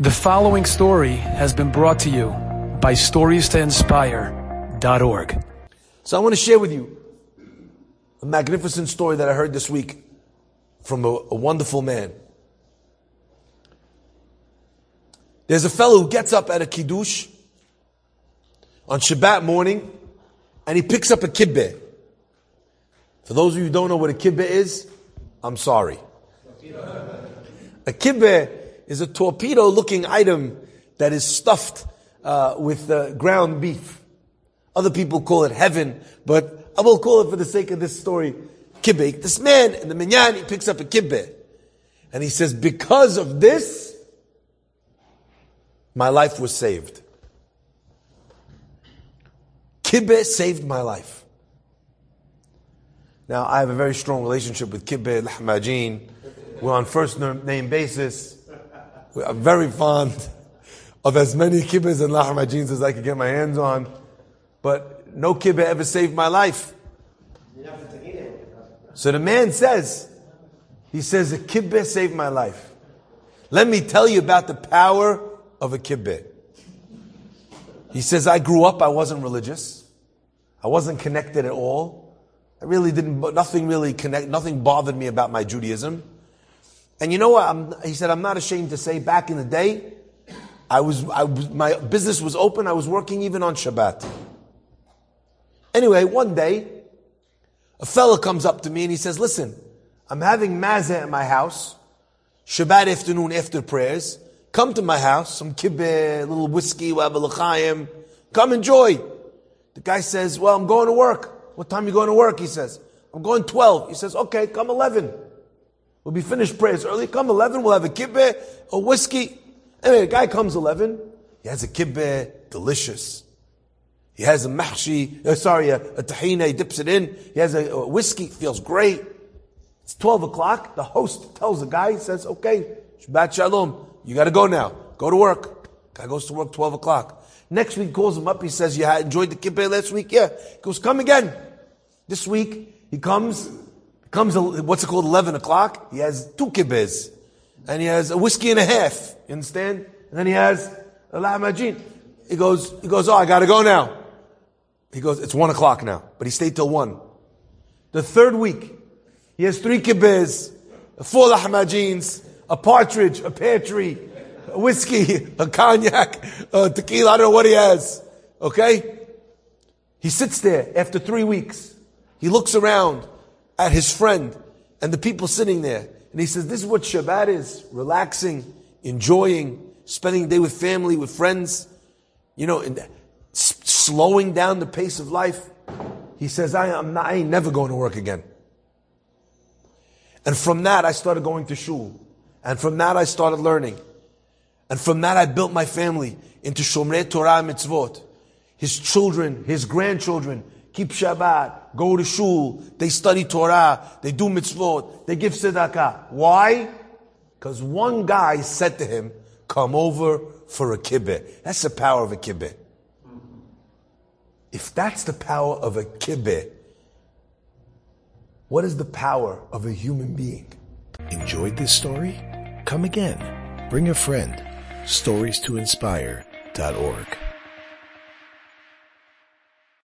The following story has been brought to you by StoriesToInspire.org. So I want to share with you a magnificent story that I heard this week from a, a wonderful man. There's a fellow who gets up at a kiddush on Shabbat morning and he picks up a kibbeh. For those of you who don't know what a kibbeh is, I'm sorry. A kibbeh is a torpedo looking item that is stuffed uh, with uh, ground beef. Other people call it heaven, but I will call it for the sake of this story, kibbeh. This man in the minyan, he picks up a kibbeh. And he says, because of this, my life was saved. Kibbeh saved my life. Now, I have a very strong relationship with Kibbeh Lahmajin. We're on first name basis. I'm very fond of as many kibbehs and lahmajins as I could get my hands on. But no kibbeh ever saved my life. So the man says, he says, a kibbeh saved my life. Let me tell you about the power of a kibbeh. He says, I grew up, I wasn't religious. I wasn't connected at all. I really didn't, nothing really connect, nothing bothered me about my Judaism. And you know what? I'm, he said, I'm not ashamed to say back in the day, I was, I was, my business was open. I was working even on Shabbat. Anyway, one day, a fella comes up to me and he says, listen, I'm having mazeh at my house, Shabbat afternoon after prayers. Come to my house, some kibbeh, little whiskey, l'chaim. Come enjoy. The guy says, well, I'm going to work. What time are you going to work? He says, I'm going 12. He says, okay, come 11. We'll be finished prayers early. Come 11, we'll have a kibbeh, a whiskey. Anyway, the guy comes 11. He has a kibbeh, delicious. He has a mahshi, uh, sorry, a, a tahina, he dips it in. He has a, a whiskey, feels great. It's 12 o'clock. The host tells the guy, he says, okay, Shabbat Shalom, you gotta go now. Go to work. Guy goes to work 12 o'clock. Next week calls him up, he says, you enjoyed the kibbeh last week? Yeah. He goes, come again. This week, he comes, comes, what's it called, 11 o'clock? He has two kibbehs. And he has a whiskey and a half. You understand? And then he has a lahmajin. He goes, he goes, oh, I gotta go now. He goes, it's one o'clock now. But he stayed till one. The third week, he has three kibbehs, four lahmajins, a partridge, a pear tree, a whiskey, a cognac, a tequila, I don't know what he has. Okay? He sits there after three weeks. He looks around at his friend and the people sitting there. And he says, this is what Shabbat is. Relaxing, enjoying, spending the day with family, with friends, you know, and slowing down the pace of life. He says, I, am not, I ain't never going to work again. And from that, I started going to shul. And from that, I started learning. And from that, I built my family into Shomrei Torah mitzvot. His children, his grandchildren, keep Shabbat, go to shul, they study Torah, they do mitzvot, they give tzedakah. Why? Because one guy said to him, come over for a kibbeh. That's the power of a kibbeh. If that's the power of a kibbeh, what is the power of a human being? Enjoyed this story? Come again. Bring a friend. Stories to inspire.org.